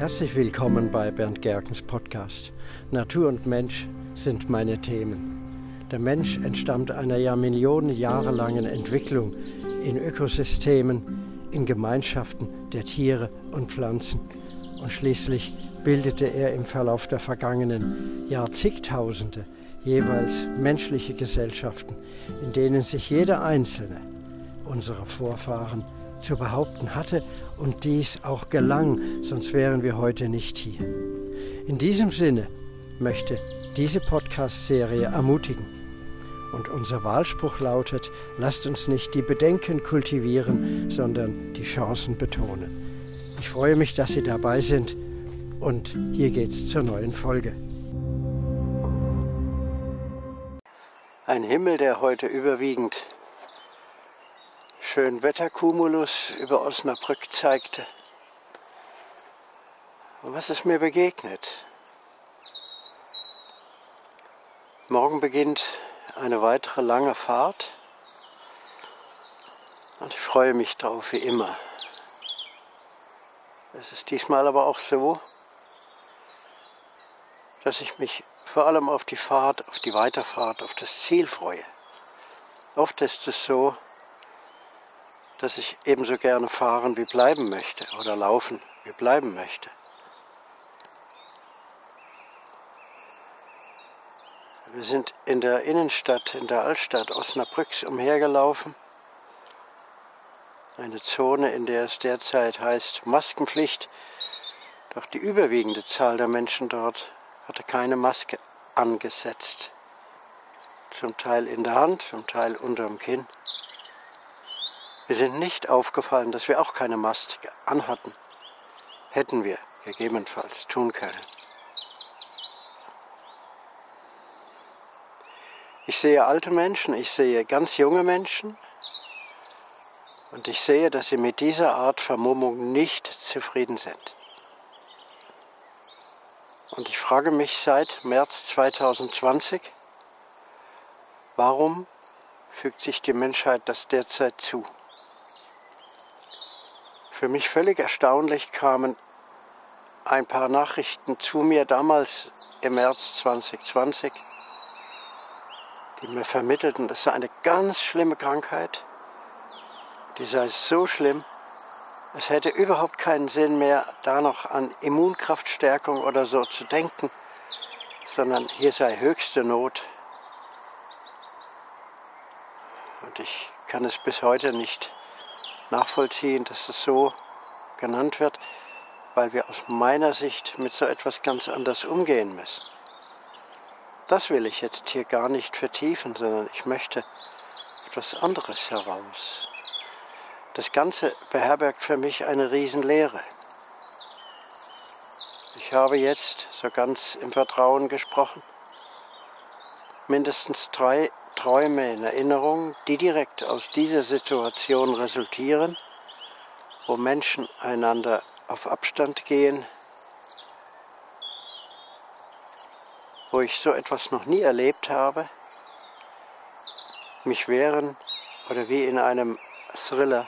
Herzlich willkommen bei Bernd Gerkens Podcast. Natur und Mensch sind meine Themen. Der Mensch entstammt einer ja Millionen Jahre langen Entwicklung in Ökosystemen, in Gemeinschaften der Tiere und Pflanzen. Und schließlich bildete er im Verlauf der vergangenen Jahrzehntausende jeweils menschliche Gesellschaften, in denen sich jeder einzelne unserer Vorfahren zu behaupten hatte und dies auch gelang, sonst wären wir heute nicht hier. In diesem Sinne möchte diese Podcast-Serie ermutigen. Und unser Wahlspruch lautet, lasst uns nicht die Bedenken kultivieren, sondern die Chancen betonen. Ich freue mich, dass Sie dabei sind und hier geht's zur neuen Folge. Ein Himmel, der heute überwiegend schönen Wetterkumulus über Osnabrück zeigte. Und was ist mir begegnet? Morgen beginnt eine weitere lange Fahrt und ich freue mich darauf wie immer. Es ist diesmal aber auch so, dass ich mich vor allem auf die Fahrt, auf die Weiterfahrt, auf das Ziel freue. Oft ist es so, dass ich ebenso gerne fahren wie bleiben möchte oder laufen wie bleiben möchte. Wir sind in der Innenstadt, in der Altstadt Osnabrücks umhergelaufen. Eine Zone, in der es derzeit heißt Maskenpflicht. Doch die überwiegende Zahl der Menschen dort hatte keine Maske angesetzt. Zum Teil in der Hand, zum Teil unterm Kinn. Wir sind nicht aufgefallen, dass wir auch keine Maske anhatten. Hätten wir gegebenenfalls tun können. Ich sehe alte Menschen, ich sehe ganz junge Menschen und ich sehe, dass sie mit dieser Art Vermummung nicht zufrieden sind. Und ich frage mich seit März 2020, warum fügt sich die Menschheit das derzeit zu? Für mich völlig erstaunlich kamen ein paar Nachrichten zu mir damals im März 2020, die mir vermittelten, das sei eine ganz schlimme Krankheit, die sei so schlimm, es hätte überhaupt keinen Sinn mehr, da noch an Immunkraftstärkung oder so zu denken, sondern hier sei höchste Not. Und ich kann es bis heute nicht nachvollziehen, dass es so genannt wird, weil wir aus meiner Sicht mit so etwas ganz anders umgehen müssen. Das will ich jetzt hier gar nicht vertiefen, sondern ich möchte etwas anderes heraus. Das Ganze beherbergt für mich eine Riesenlehre. Ich habe jetzt so ganz im Vertrauen gesprochen, mindestens drei Träume in Erinnerung, die direkt aus dieser Situation resultieren, wo Menschen einander auf Abstand gehen, wo ich so etwas noch nie erlebt habe, mich wehren oder wie in einem Thriller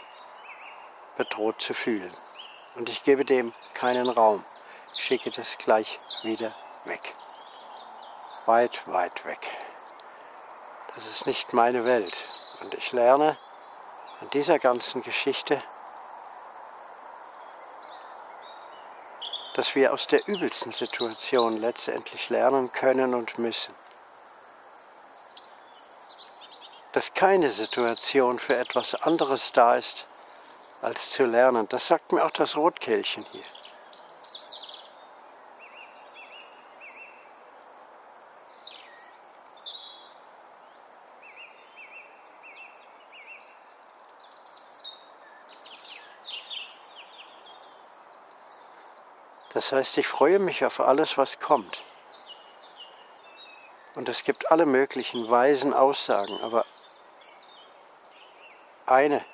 bedroht zu fühlen. Und ich gebe dem keinen Raum. Schicke das gleich wieder weg. Weit, weit weg. Das ist nicht meine Welt. Und ich lerne an dieser ganzen Geschichte, dass wir aus der übelsten Situation letztendlich lernen können und müssen. Dass keine Situation für etwas anderes da ist, als zu lernen. Das sagt mir auch das Rotkehlchen hier. Das heißt, ich freue mich auf alles, was kommt. Und es gibt alle möglichen weisen Aussagen, aber eine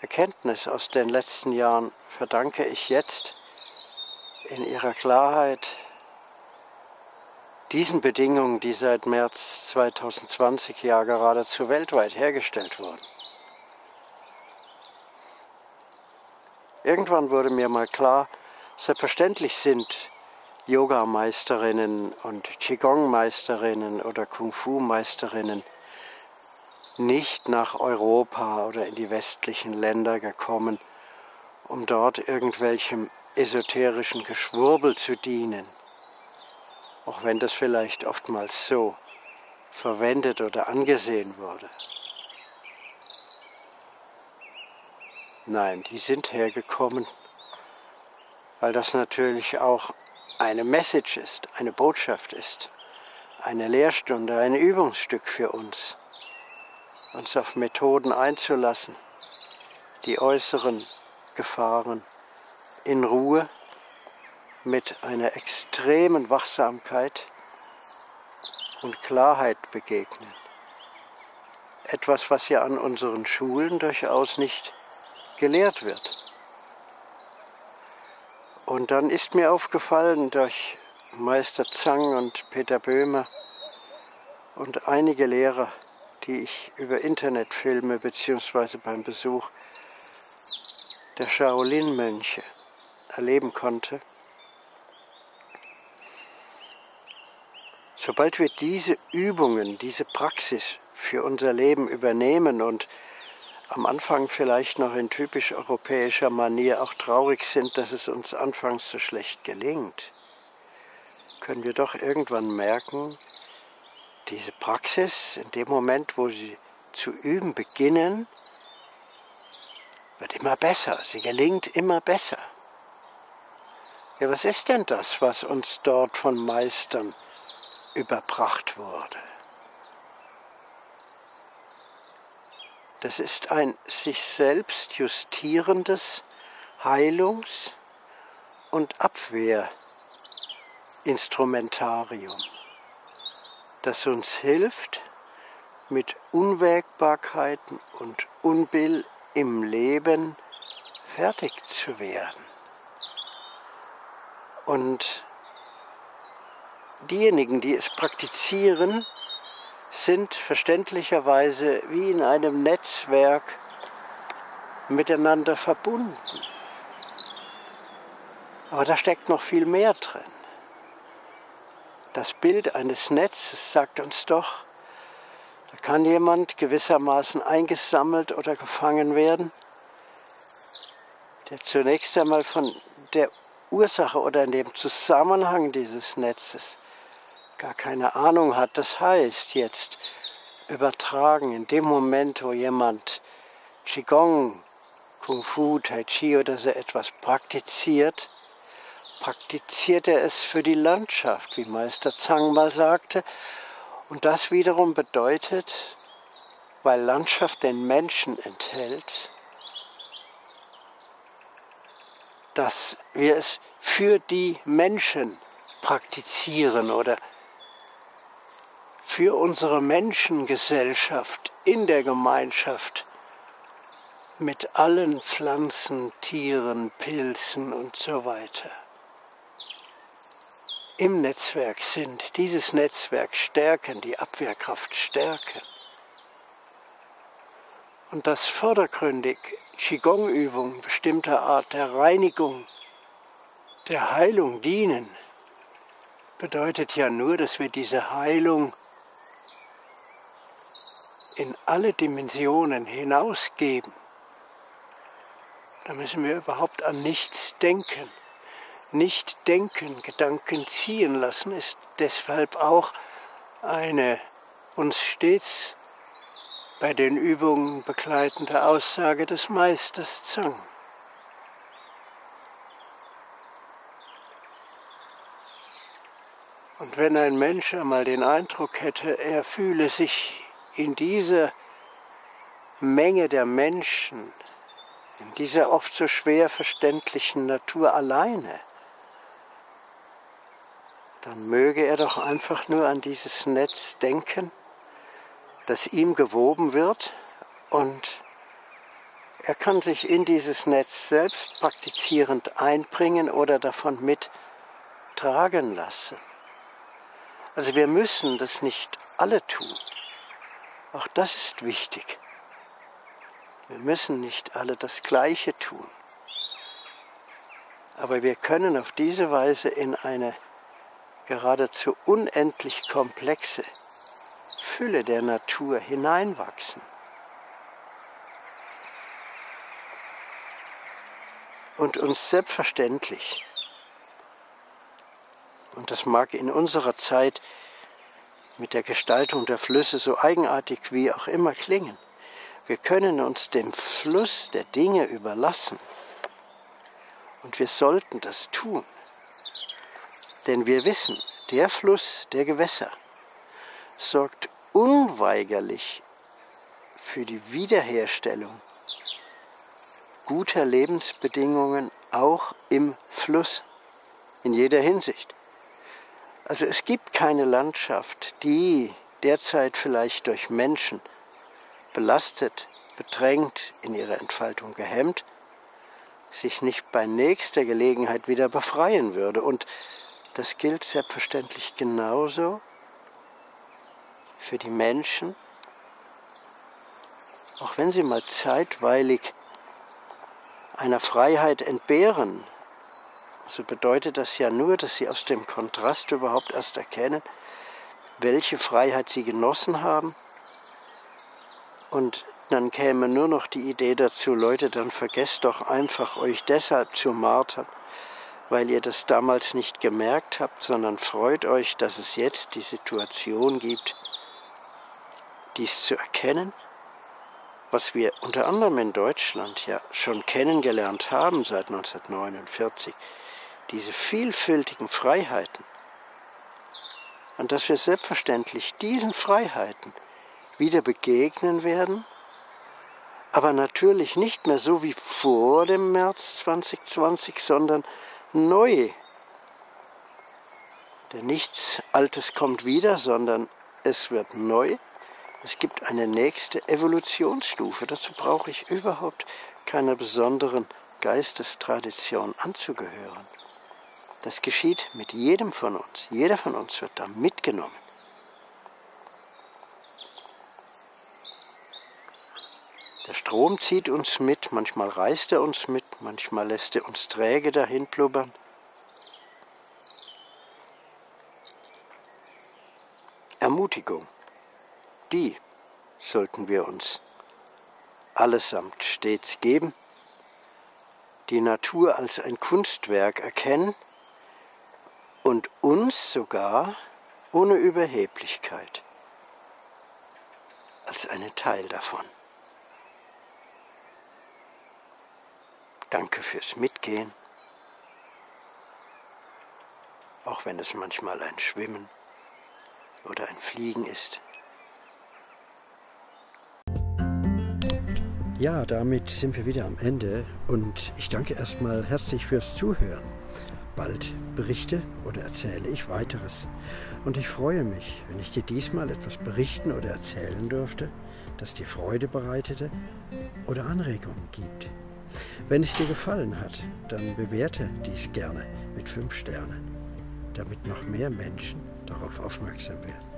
Erkenntnis aus den letzten Jahren verdanke ich jetzt in ihrer Klarheit diesen Bedingungen, die seit März 2020 ja geradezu weltweit hergestellt wurden. Irgendwann wurde mir mal klar, Selbstverständlich sind Yoga-Meisterinnen und Qigong-Meisterinnen oder Kung-Fu-Meisterinnen nicht nach Europa oder in die westlichen Länder gekommen, um dort irgendwelchem esoterischen Geschwurbel zu dienen, auch wenn das vielleicht oftmals so verwendet oder angesehen wurde. Nein, die sind hergekommen, weil das natürlich auch eine Message ist, eine Botschaft ist, eine Lehrstunde, ein Übungsstück für uns, uns auf Methoden einzulassen, die äußeren Gefahren in Ruhe mit einer extremen Wachsamkeit und Klarheit begegnen. Etwas, was ja an unseren Schulen durchaus nicht gelehrt wird. Und dann ist mir aufgefallen durch Meister Zhang und Peter Böhmer und einige Lehrer, die ich über Internetfilme bzw. beim Besuch der Shaolin-Mönche erleben konnte. Sobald wir diese Übungen, diese Praxis für unser Leben übernehmen und am Anfang vielleicht noch in typisch europäischer Manier auch traurig sind, dass es uns anfangs so schlecht gelingt, können wir doch irgendwann merken, diese Praxis, in dem Moment, wo sie zu üben beginnen, wird immer besser, sie gelingt immer besser. Ja, was ist denn das, was uns dort von Meistern überbracht wurde? Das ist ein sich selbst justierendes Heilungs- und Abwehrinstrumentarium, das uns hilft, mit Unwägbarkeiten und Unbill im Leben fertig zu werden. Und diejenigen, die es praktizieren, sind verständlicherweise wie in einem Netzwerk miteinander verbunden. Aber da steckt noch viel mehr drin. Das Bild eines Netzes sagt uns doch, da kann jemand gewissermaßen eingesammelt oder gefangen werden, der zunächst einmal von der Ursache oder in dem Zusammenhang dieses Netzes gar keine Ahnung hat. Das heißt jetzt übertragen, in dem Moment, wo jemand Qigong, Kung Fu, Tai Chi oder so etwas praktiziert, praktiziert er es für die Landschaft, wie Meister Zhang mal sagte. Und das wiederum bedeutet, weil Landschaft den Menschen enthält, dass wir es für die Menschen praktizieren oder für unsere Menschengesellschaft in der Gemeinschaft mit allen Pflanzen, Tieren, Pilzen und so weiter im Netzwerk sind, dieses Netzwerk stärken, die Abwehrkraft stärken. Und dass vordergründig Qigong-Übungen bestimmter Art der Reinigung, der Heilung dienen, bedeutet ja nur, dass wir diese Heilung in alle Dimensionen hinausgeben, da müssen wir überhaupt an nichts denken. Nicht denken, Gedanken ziehen lassen ist deshalb auch eine uns stets bei den Übungen begleitende Aussage des Meisters Zhang. Und wenn ein Mensch einmal den Eindruck hätte, er fühle sich in dieser Menge der Menschen, in dieser oft so schwer verständlichen Natur alleine, dann möge er doch einfach nur an dieses Netz denken, das ihm gewoben wird und er kann sich in dieses Netz selbst praktizierend einbringen oder davon mittragen lassen. Also wir müssen das nicht alle tun. Auch das ist wichtig. Wir müssen nicht alle das Gleiche tun. Aber wir können auf diese Weise in eine geradezu unendlich komplexe Fülle der Natur hineinwachsen. Und uns selbstverständlich, und das mag in unserer Zeit mit der Gestaltung der Flüsse so eigenartig wie auch immer klingen, wir können uns dem Fluss der Dinge überlassen. Und wir sollten das tun. Denn wir wissen, der Fluss der Gewässer sorgt unweigerlich für die Wiederherstellung guter Lebensbedingungen auch im Fluss in jeder Hinsicht. Also es gibt keine Landschaft, die derzeit vielleicht durch Menschen belastet, bedrängt, in ihrer Entfaltung gehemmt, sich nicht bei nächster Gelegenheit wieder befreien würde. Und das gilt selbstverständlich genauso für die Menschen, auch wenn sie mal zeitweilig einer Freiheit entbehren, so bedeutet das ja nur, dass sie aus dem Kontrast überhaupt erst erkennen, welche Freiheit sie genossen haben. Und dann käme nur noch die Idee dazu, Leute, dann vergesst doch einfach euch deshalb zu martern, weil ihr das damals nicht gemerkt habt, sondern freut euch, dass es jetzt die Situation gibt, dies zu erkennen, was wir unter anderem in Deutschland ja schon kennengelernt haben seit 1949, diese vielfältigen Freiheiten, und dass wir selbstverständlich diesen Freiheiten wieder begegnen werden, aber natürlich nicht mehr so wie vor dem März 2020, sondern neu. Denn nichts Altes kommt wieder, sondern es wird neu. Es gibt eine nächste Evolutionsstufe. Dazu brauche ich überhaupt keiner besonderen Geistestradition anzugehören. Das geschieht mit jedem von uns. Jeder von uns wird da mitgenommen. Der Strom zieht uns mit, manchmal reißt er uns mit, manchmal lässt er uns träge dahin blubbern. Ermutigung, die sollten wir uns allesamt stets geben, die Natur als ein Kunstwerk erkennen und uns sogar ohne Überheblichkeit als einen Teil davon. Danke fürs Mitgehen, auch wenn es manchmal ein Schwimmen oder ein Fliegen ist. Ja, damit sind wir wieder am Ende und ich danke erstmal herzlich fürs Zuhören. Bald berichte oder erzähle ich weiteres. Und ich freue mich, wenn ich dir diesmal etwas berichten oder erzählen durfte, das dir Freude bereitete oder Anregungen gibt. Wenn es dir gefallen hat, dann bewerte dies gerne mit fünf Sternen, damit noch mehr Menschen darauf aufmerksam werden.